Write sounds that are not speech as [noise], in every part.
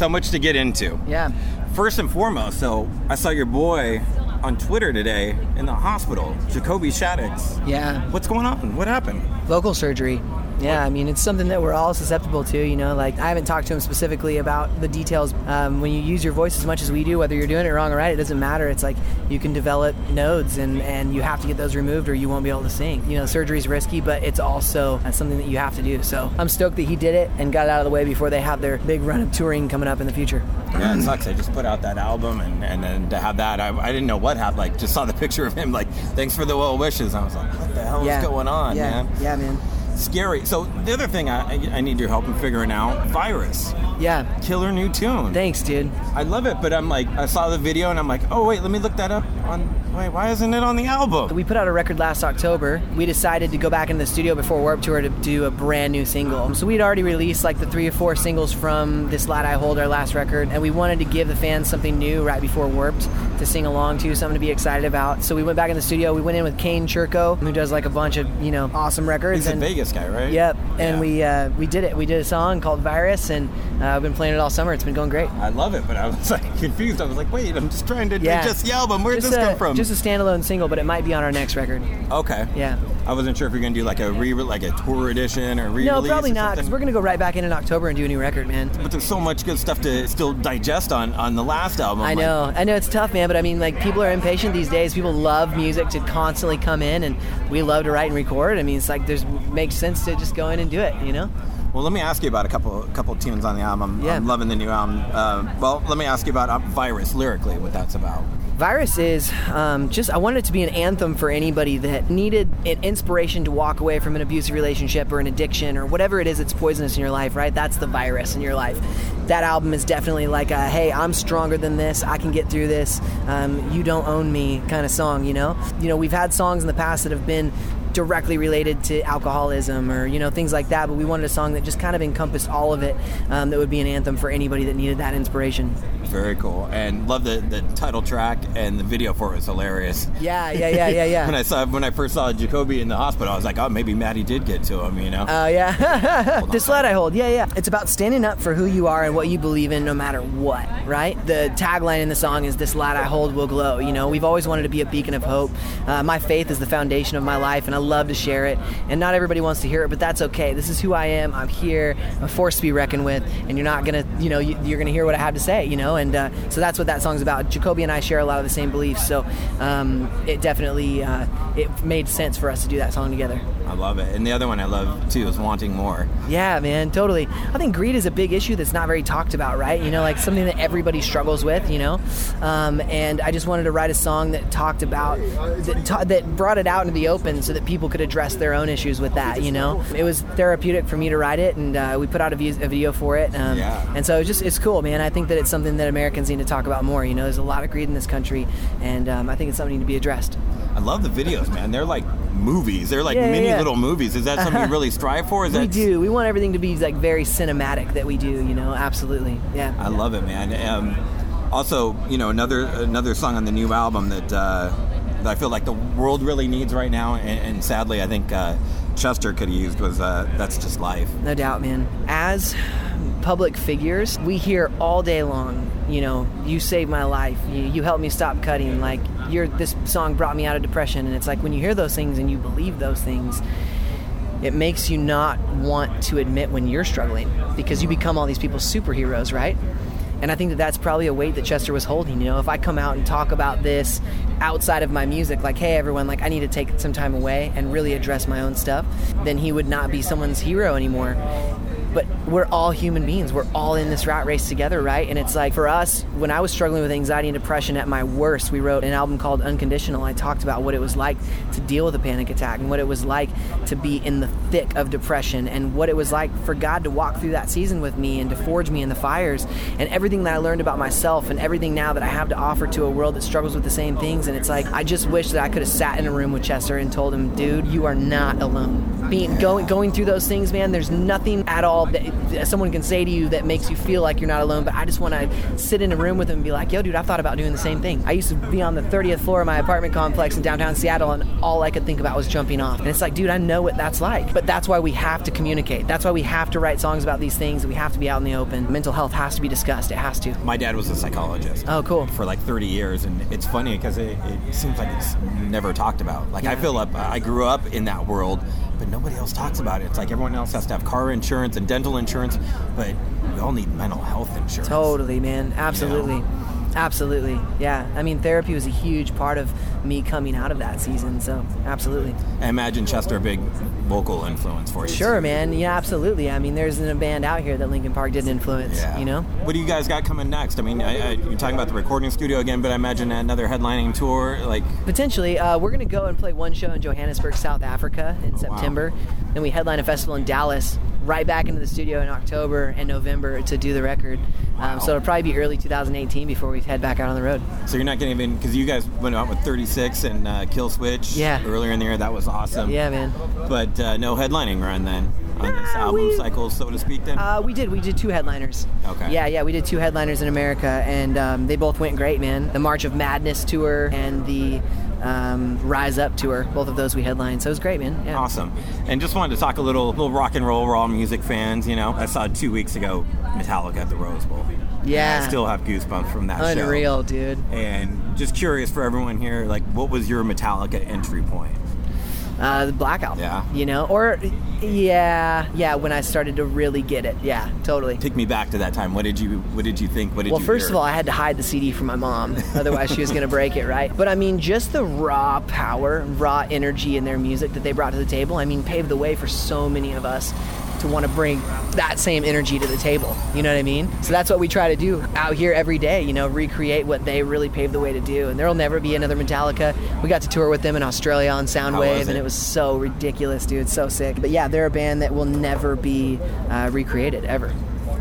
So much to get into. Yeah. First and foremost, so I saw your boy on Twitter today in the hospital, Jacoby Shaddix. Yeah. What's going on? What happened? Vocal surgery. Yeah, I mean, it's something that we're all susceptible to, you know. Like, I haven't talked to him specifically about the details. Um, when you use your voice as much as we do, whether you're doing it wrong or right, it doesn't matter. It's like you can develop nodes and, and you have to get those removed or you won't be able to sing. You know, surgery's risky, but it's also uh, something that you have to do. So I'm stoked that he did it and got it out of the way before they have their big run of touring coming up in the future. Yeah, it sucks. I just put out that album, and, and then to have that, I, I didn't know what happened. Like, just saw the [laughs] picture of him, like, thanks for the well wishes. I was like, what the hell yeah. is going on, yeah. man? Yeah, man. Scary. So, the other thing I, I need your help in figuring out Virus. Yeah. Killer new tune. Thanks, dude. I love it, but I'm like, I saw the video and I'm like, oh, wait, let me look that up on. Wait, why isn't it on the album? We put out a record last October. We decided to go back in the studio before Warped Tour to do a brand new single. So we'd already released like the three or four singles from This Light I Hold, our last record, and we wanted to give the fans something new right before Warped to sing along to, something to be excited about. So we went back in the studio. We went in with Kane Churko, who does like a bunch of you know awesome records. He's and, Vegas guy, right? Yep, and Yeah. we uh, we did it. We did a song called Virus, and uh, I've been playing it all summer. It's been going great. I love it, but I was [laughs] like confused. I was like, wait, I'm just trying to Yeah. digest the album. Where did this a, come from? Just a standalone single, but it might be on our next record. okay. Yeah. I wasn't sure if you're gonna do like a re like a tour edition or re No, probably not, because we're gonna go right back in in October and do a new record, man. But there's so much good stuff to still digest on on the last album. I Like, know, I know it's tough, man. But I mean, like people are impatient these days. People love music to constantly come in, and we love to write and record. I mean, it's like there's makes sense to just go in and do it, you know? Well, let me ask you about a couple couple tunes on the album. Yeah. I'm loving the new album. Uh, well, let me ask you about uh, Virus lyrically, what that's about. Virus is um, just, I wanted it to be an anthem for anybody that needed an inspiration to walk away from an abusive relationship or an addiction or whatever it is that's poisonous in your life, right? That's the virus in your life. That album is definitely like a, hey, I'm stronger than this. I can get through this. Um, you don't own me kind of song, you know? You know, we've had songs in the past that have been directly related to alcoholism or you know things like that but we wanted a song that just kind of encompassed all of it um, that would be an anthem for anybody that needed that inspiration Very cool, and love the, the title track and the video for it was hilarious. yeah yeah yeah yeah yeah [laughs] When I saw when I first saw Jacoby in the hospital, I was like, oh, maybe Matty did get to him, you know. Oh yeah, on. [laughs] this light I hold. Yeah, yeah. It's about standing up for who you are and what you believe in, no matter what. Right. The tagline in the song is "This light I hold will glow." You know, we've always wanted to be a beacon of hope. Uh, my faith is the foundation of my life, and I love to share it. And not everybody wants to hear it, but that's okay. This is who I am. I'm here. I'm a force to be reckoned with, and you're not gonna, you know, you're gonna hear what I have to say. You know, and uh, so that's what that song's about. Jacoby and I share a lot of the same beliefs, so um, it definitely uh, it made sense for us to do that song together. I love it, and the other one I love too is Wanting More. Yeah, man, totally. I think greed is a big issue that's not very talked about, right? You know, like something that everybody struggles with, you know. Um, and I just wanted to write a song that talked about that, ta- that brought it out into the open so that people could address their own issues with that. You know, it was therapeutic for me to write it, and uh, we put out a, view- a video for it. Um, Yeah. And so it's just it's cool, man. I think that it's something that Americans need to talk about more. You know, there's a lot of greed in this country, and um, I think it's something to be addressed. I love the videos, man. They're like movies. They're like Yeah, yeah, mini yeah. little movies. Is that something you [laughs] really strive for? Is We that do. We want everything to be like very cinematic that we do. You know, absolutely. Yeah. I love it, man. Um, also, you know, another another song on the new album that uh, that I feel like the world really needs right now, and, and sadly, I think uh, Chester could have used was uh, "That's Just Life." No doubt, man. As public figures, we hear all day long, you know, you saved my life. You, you helped me stop cutting. Like, your this song brought me out of depression. And it's like when you hear those things and you believe those things, it makes you not want to admit when you're struggling because you become all these people's superheroes, right? And I think that that's probably a weight that Chester was holding. You know, if I come out and talk about this outside of my music, like, hey, everyone, like, I need to take some time away and really address my own stuff, then he would not be someone's hero anymore. But we're all human beings. We're all in this rat race together, right? And it's like for us, when I was struggling with anxiety and depression at my worst, we wrote an album called Unconditional. I talked about what it was like to deal with a panic attack and what it was like to be in the thick of depression and what it was like for God to walk through that season with me and to forge me in the fires and everything that I learned about myself and everything now that I have to offer to a world that struggles with the same things. And it's like, I just wish that I could have sat in a room with Chester and told him, dude, you are not alone. Being going going through those things, man. There's nothing at all that someone can say to you that makes you feel like you're not alone. But I just want to sit in a room with them and be like, "Yo, dude, I've thought about doing the same thing." I used to be on the 30th floor of my apartment complex in downtown Seattle, and all I could think about was jumping off. And it's like, dude, I know what that's like. But that's why we have to communicate. That's why we have to write songs about these things. We have to be out in the open. Mental health has to be discussed. It has to. My dad was a psychologist. Oh, cool. For like 30 years, and it's funny because it, it seems like it's never talked about. Like I Yeah. feel up, I grew up in that world, but nobody else talks about it. It's like everyone else has to have car insurance and dental insurance, but we all need mental health insurance. Totally, man. Absolutely. Absolutely. Yeah. I mean, therapy was a huge part of me coming out of that season. So, absolutely. I imagine Chester a big vocal influence for you. Sure, man. Yeah, absolutely. I mean, there's a band out here that Linkin Park didn't influence, Yeah. you know? What do you guys got coming next? I mean, I, I, you're talking about the recording studio again, but I imagine another headlining tour. Like, Potentially, uh, we're going to go and play one show in Johannesburg, South Africa in wow. September. Then we headline a festival in Dallas, right back into the studio in October and November to do the record. Wow. Um, so it'll probably be early 2018 before we head back out on the road. so you're not going to even because you guys went out with 36 and uh, Killswitch. Yeah. Earlier in the year, that was awesome. Yeah, man. But uh, no headlining run then on this album we- cycle, so to speak. Then. Uh, we did. We did two headliners. Okay. Yeah, yeah, we did two headliners in America, and um, they both went great, man. The March of Madness tour and the um, Rise Up tour. Both of those we headlined, so it was great, man. Yeah. Awesome. And just wanted to talk a little, little rock and roll, raw music fans. You know, I saw two weeks ago Metallica at the Rose Bowl. Yeah. I still have goosebumps from that show. Unreal, dude. And just curious for everyone here, like, what was your Metallica entry point? Uh, the Black Album. Yeah. You know, or yeah, yeah. When I started to really get it, yeah, totally. Take me back to that time. What did you What did you think? What did Well, you first hear? of all, I had to hide the CD from my mom, otherwise she was going to break it, right? But I mean, just the raw power, raw energy in their music that they brought to the table. I mean, paved the way for so many of us to want to bring that same energy to the table. You know what I mean? So that's what we try to do out here every day. You know, recreate what they really paved the way to do. And there'll never be another Metallica. We got to tour with them in Australia on Soundwave, was and it? it was so ridiculous, dude. So sick. But yeah, they're a band that will never be uh, recreated ever.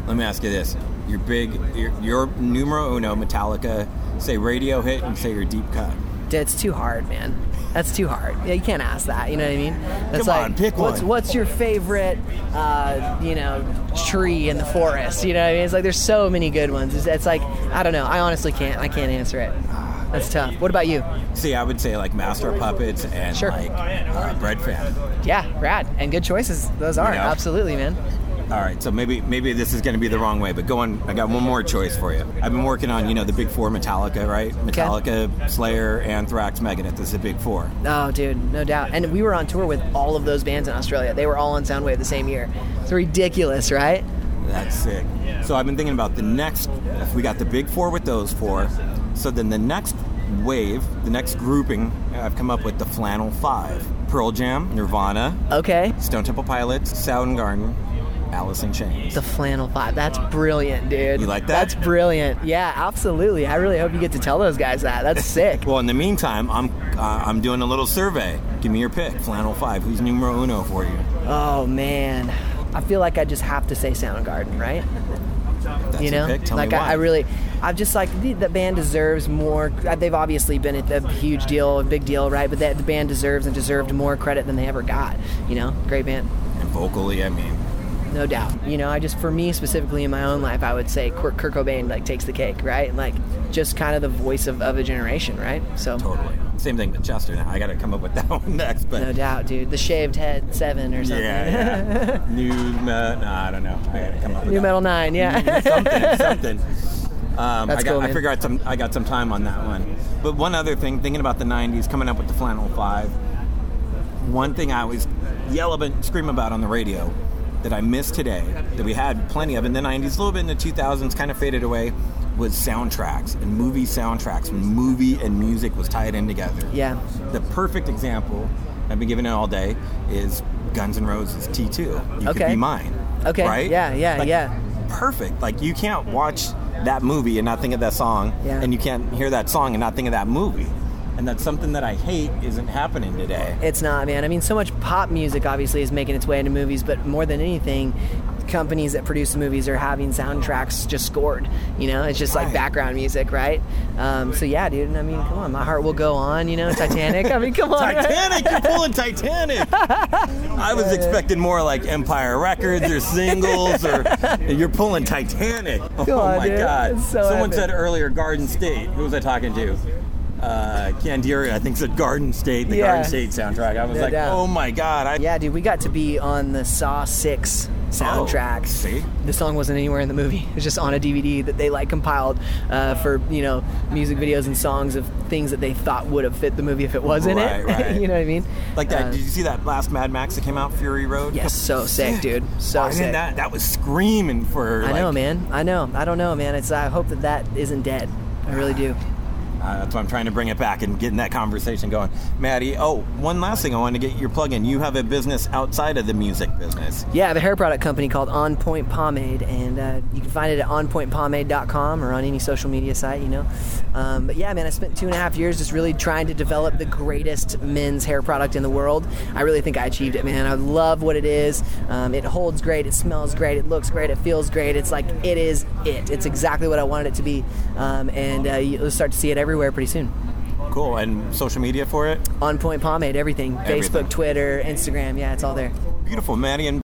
Let me ask you this: Your big, your, your numero uno Metallica, say radio hit and say your deep cut. It's too hard, man. That's too hard. Yeah, you can't ask that. You know what I mean? That's Come like, on, pick what's, one. What's your favorite, uh, you know, tree in the forest? You know what I mean? It's like there's so many good ones. It's, it's like I don't know. I honestly can't. I can't answer it. That's tough. What about you? See, I would say like Master Puppets and Sure. like uh, Breadfan. Yeah, rad and good choices. Those are know? absolutely, man. All right, so maybe maybe this is going to be the wrong way, but go on. I got one more choice for you. I've been working on you know the big four Metallica, right? Metallica, Slayer, Anthrax, Megadeth. This is a big four. Oh, dude, no doubt. And we were on tour with all of those bands in Australia. They were all on Soundwave the same year. It's ridiculous, right? That's sick. So I've been thinking about the next. If we got the big four with those four, so then the next wave, the next grouping, I've come up with the Flannel Five: Pearl Jam, Nirvana, Okay. Stone Temple Pilots, Soundgarden, Alice in Chains. The flannel five. That's brilliant, dude. You like that? That's brilliant. Yeah, absolutely. I really hope you get to tell those guys that. That's [laughs] sick. Well, in the meantime, I'm uh, I'm doing a little survey. Give me your pick. Flannel Five. Who's numero uno for you? oh man, I feel like I just have to say Soundgarden, right? That's you know, pick. Tell like me I. I really, I'm just like the, the band deserves more. uh, They've obviously been a, a huge deal, a big deal, right? But that the band deserves and deserved more credit than they ever got. You know, great band. And vocally, I mean, no doubt. You know, I just for me specifically in my own life, I would say Kurt, Cobain like takes the cake, right? Like just kind of the voice of, of a generation, right? So totally. Same thing with Chester. Now I got to come up with that [laughs] one next, but no doubt, dude. The shaved head seven or something. yeah, yeah. [laughs] New, uh, no, I don't know. I got to come up with New. Metal Nine, yeah. something, [laughs] something. Um, That's I got, cool, I figured out some. I got some time on that one. But one other thing, thinking about the '90s, coming up with the Flannel Five. One thing I always yell about, scream about on the radio that I missed today, that we had plenty of in the '90s, a little bit in the 2000s, kind of faded away, was soundtracks and movie soundtracks when movie and music was tied in together. yeah. The perfect example I've been giving it all day is Guns N' Roses T2. You could be mine. Okay. Right? Yeah, yeah, Like, yeah. Perfect. Like you can't watch that movie and not think of that song, Yeah. and you can't hear that song and not think of that movie. And that's something that I hate isn't happening today. It's not, man. I mean, so much pop music obviously is making its way into movies, but more than anything, companies that produce movies are having soundtracks just scored. You know, it's just like background music, right? Um, so yeah, dude. I mean, come on, my heart will go on. You know, Titanic. I mean, come on. Titanic, you're pulling Titanic. [laughs] I was expecting more like Empire Records or singles, or you're pulling Titanic. Oh on, my dude. God! So Someone epic. said earlier Garden State. Who was I talking to? Uh, Candieri, I think said Garden State, the Yeah. Garden State soundtrack. I was No like, doubt. oh my God! I, Yeah, dude, we got to be on the Saw Six soundtrack. Oh, see? the song wasn't anywhere in the movie. It was just on a DVD that they like compiled uh, for you know music videos and songs of things that they thought would have fit the movie if it was in Right, it. [laughs] right. you know what I mean? Like that. Uh, Did you see that last Mad Max that came out, Fury Road? Yes, so [laughs] sick, dude. So I mean, sick. that that was screaming for. I like, know, man. I know. I don't know, man. It's. I hope that that isn't dead. I really do. Uh, that's why I'm trying to bring it back and getting that conversation going. Matty, oh, one last thing I wanted to get your plug in. You have a business outside of the music business. Yeah, I have a hair product company called On Point Pomade, and uh, you can find it at onpointpomade.com or on any social media site, you know. Um, but yeah, man, I spent two and a half years just really trying to develop the greatest men's hair product in the world. I really think I achieved it, man. I love what it is. Um, it holds great, it smells great, it looks great, it feels great. It's like it is it. It's exactly what I wanted it to be, um, and uh, you'll start to see it everywhere pretty soon. Cool. And social media for it? On Point Pomade, everything. Everything. Facebook, Twitter, Instagram. Yeah, it's all there. Beautiful, Matty. And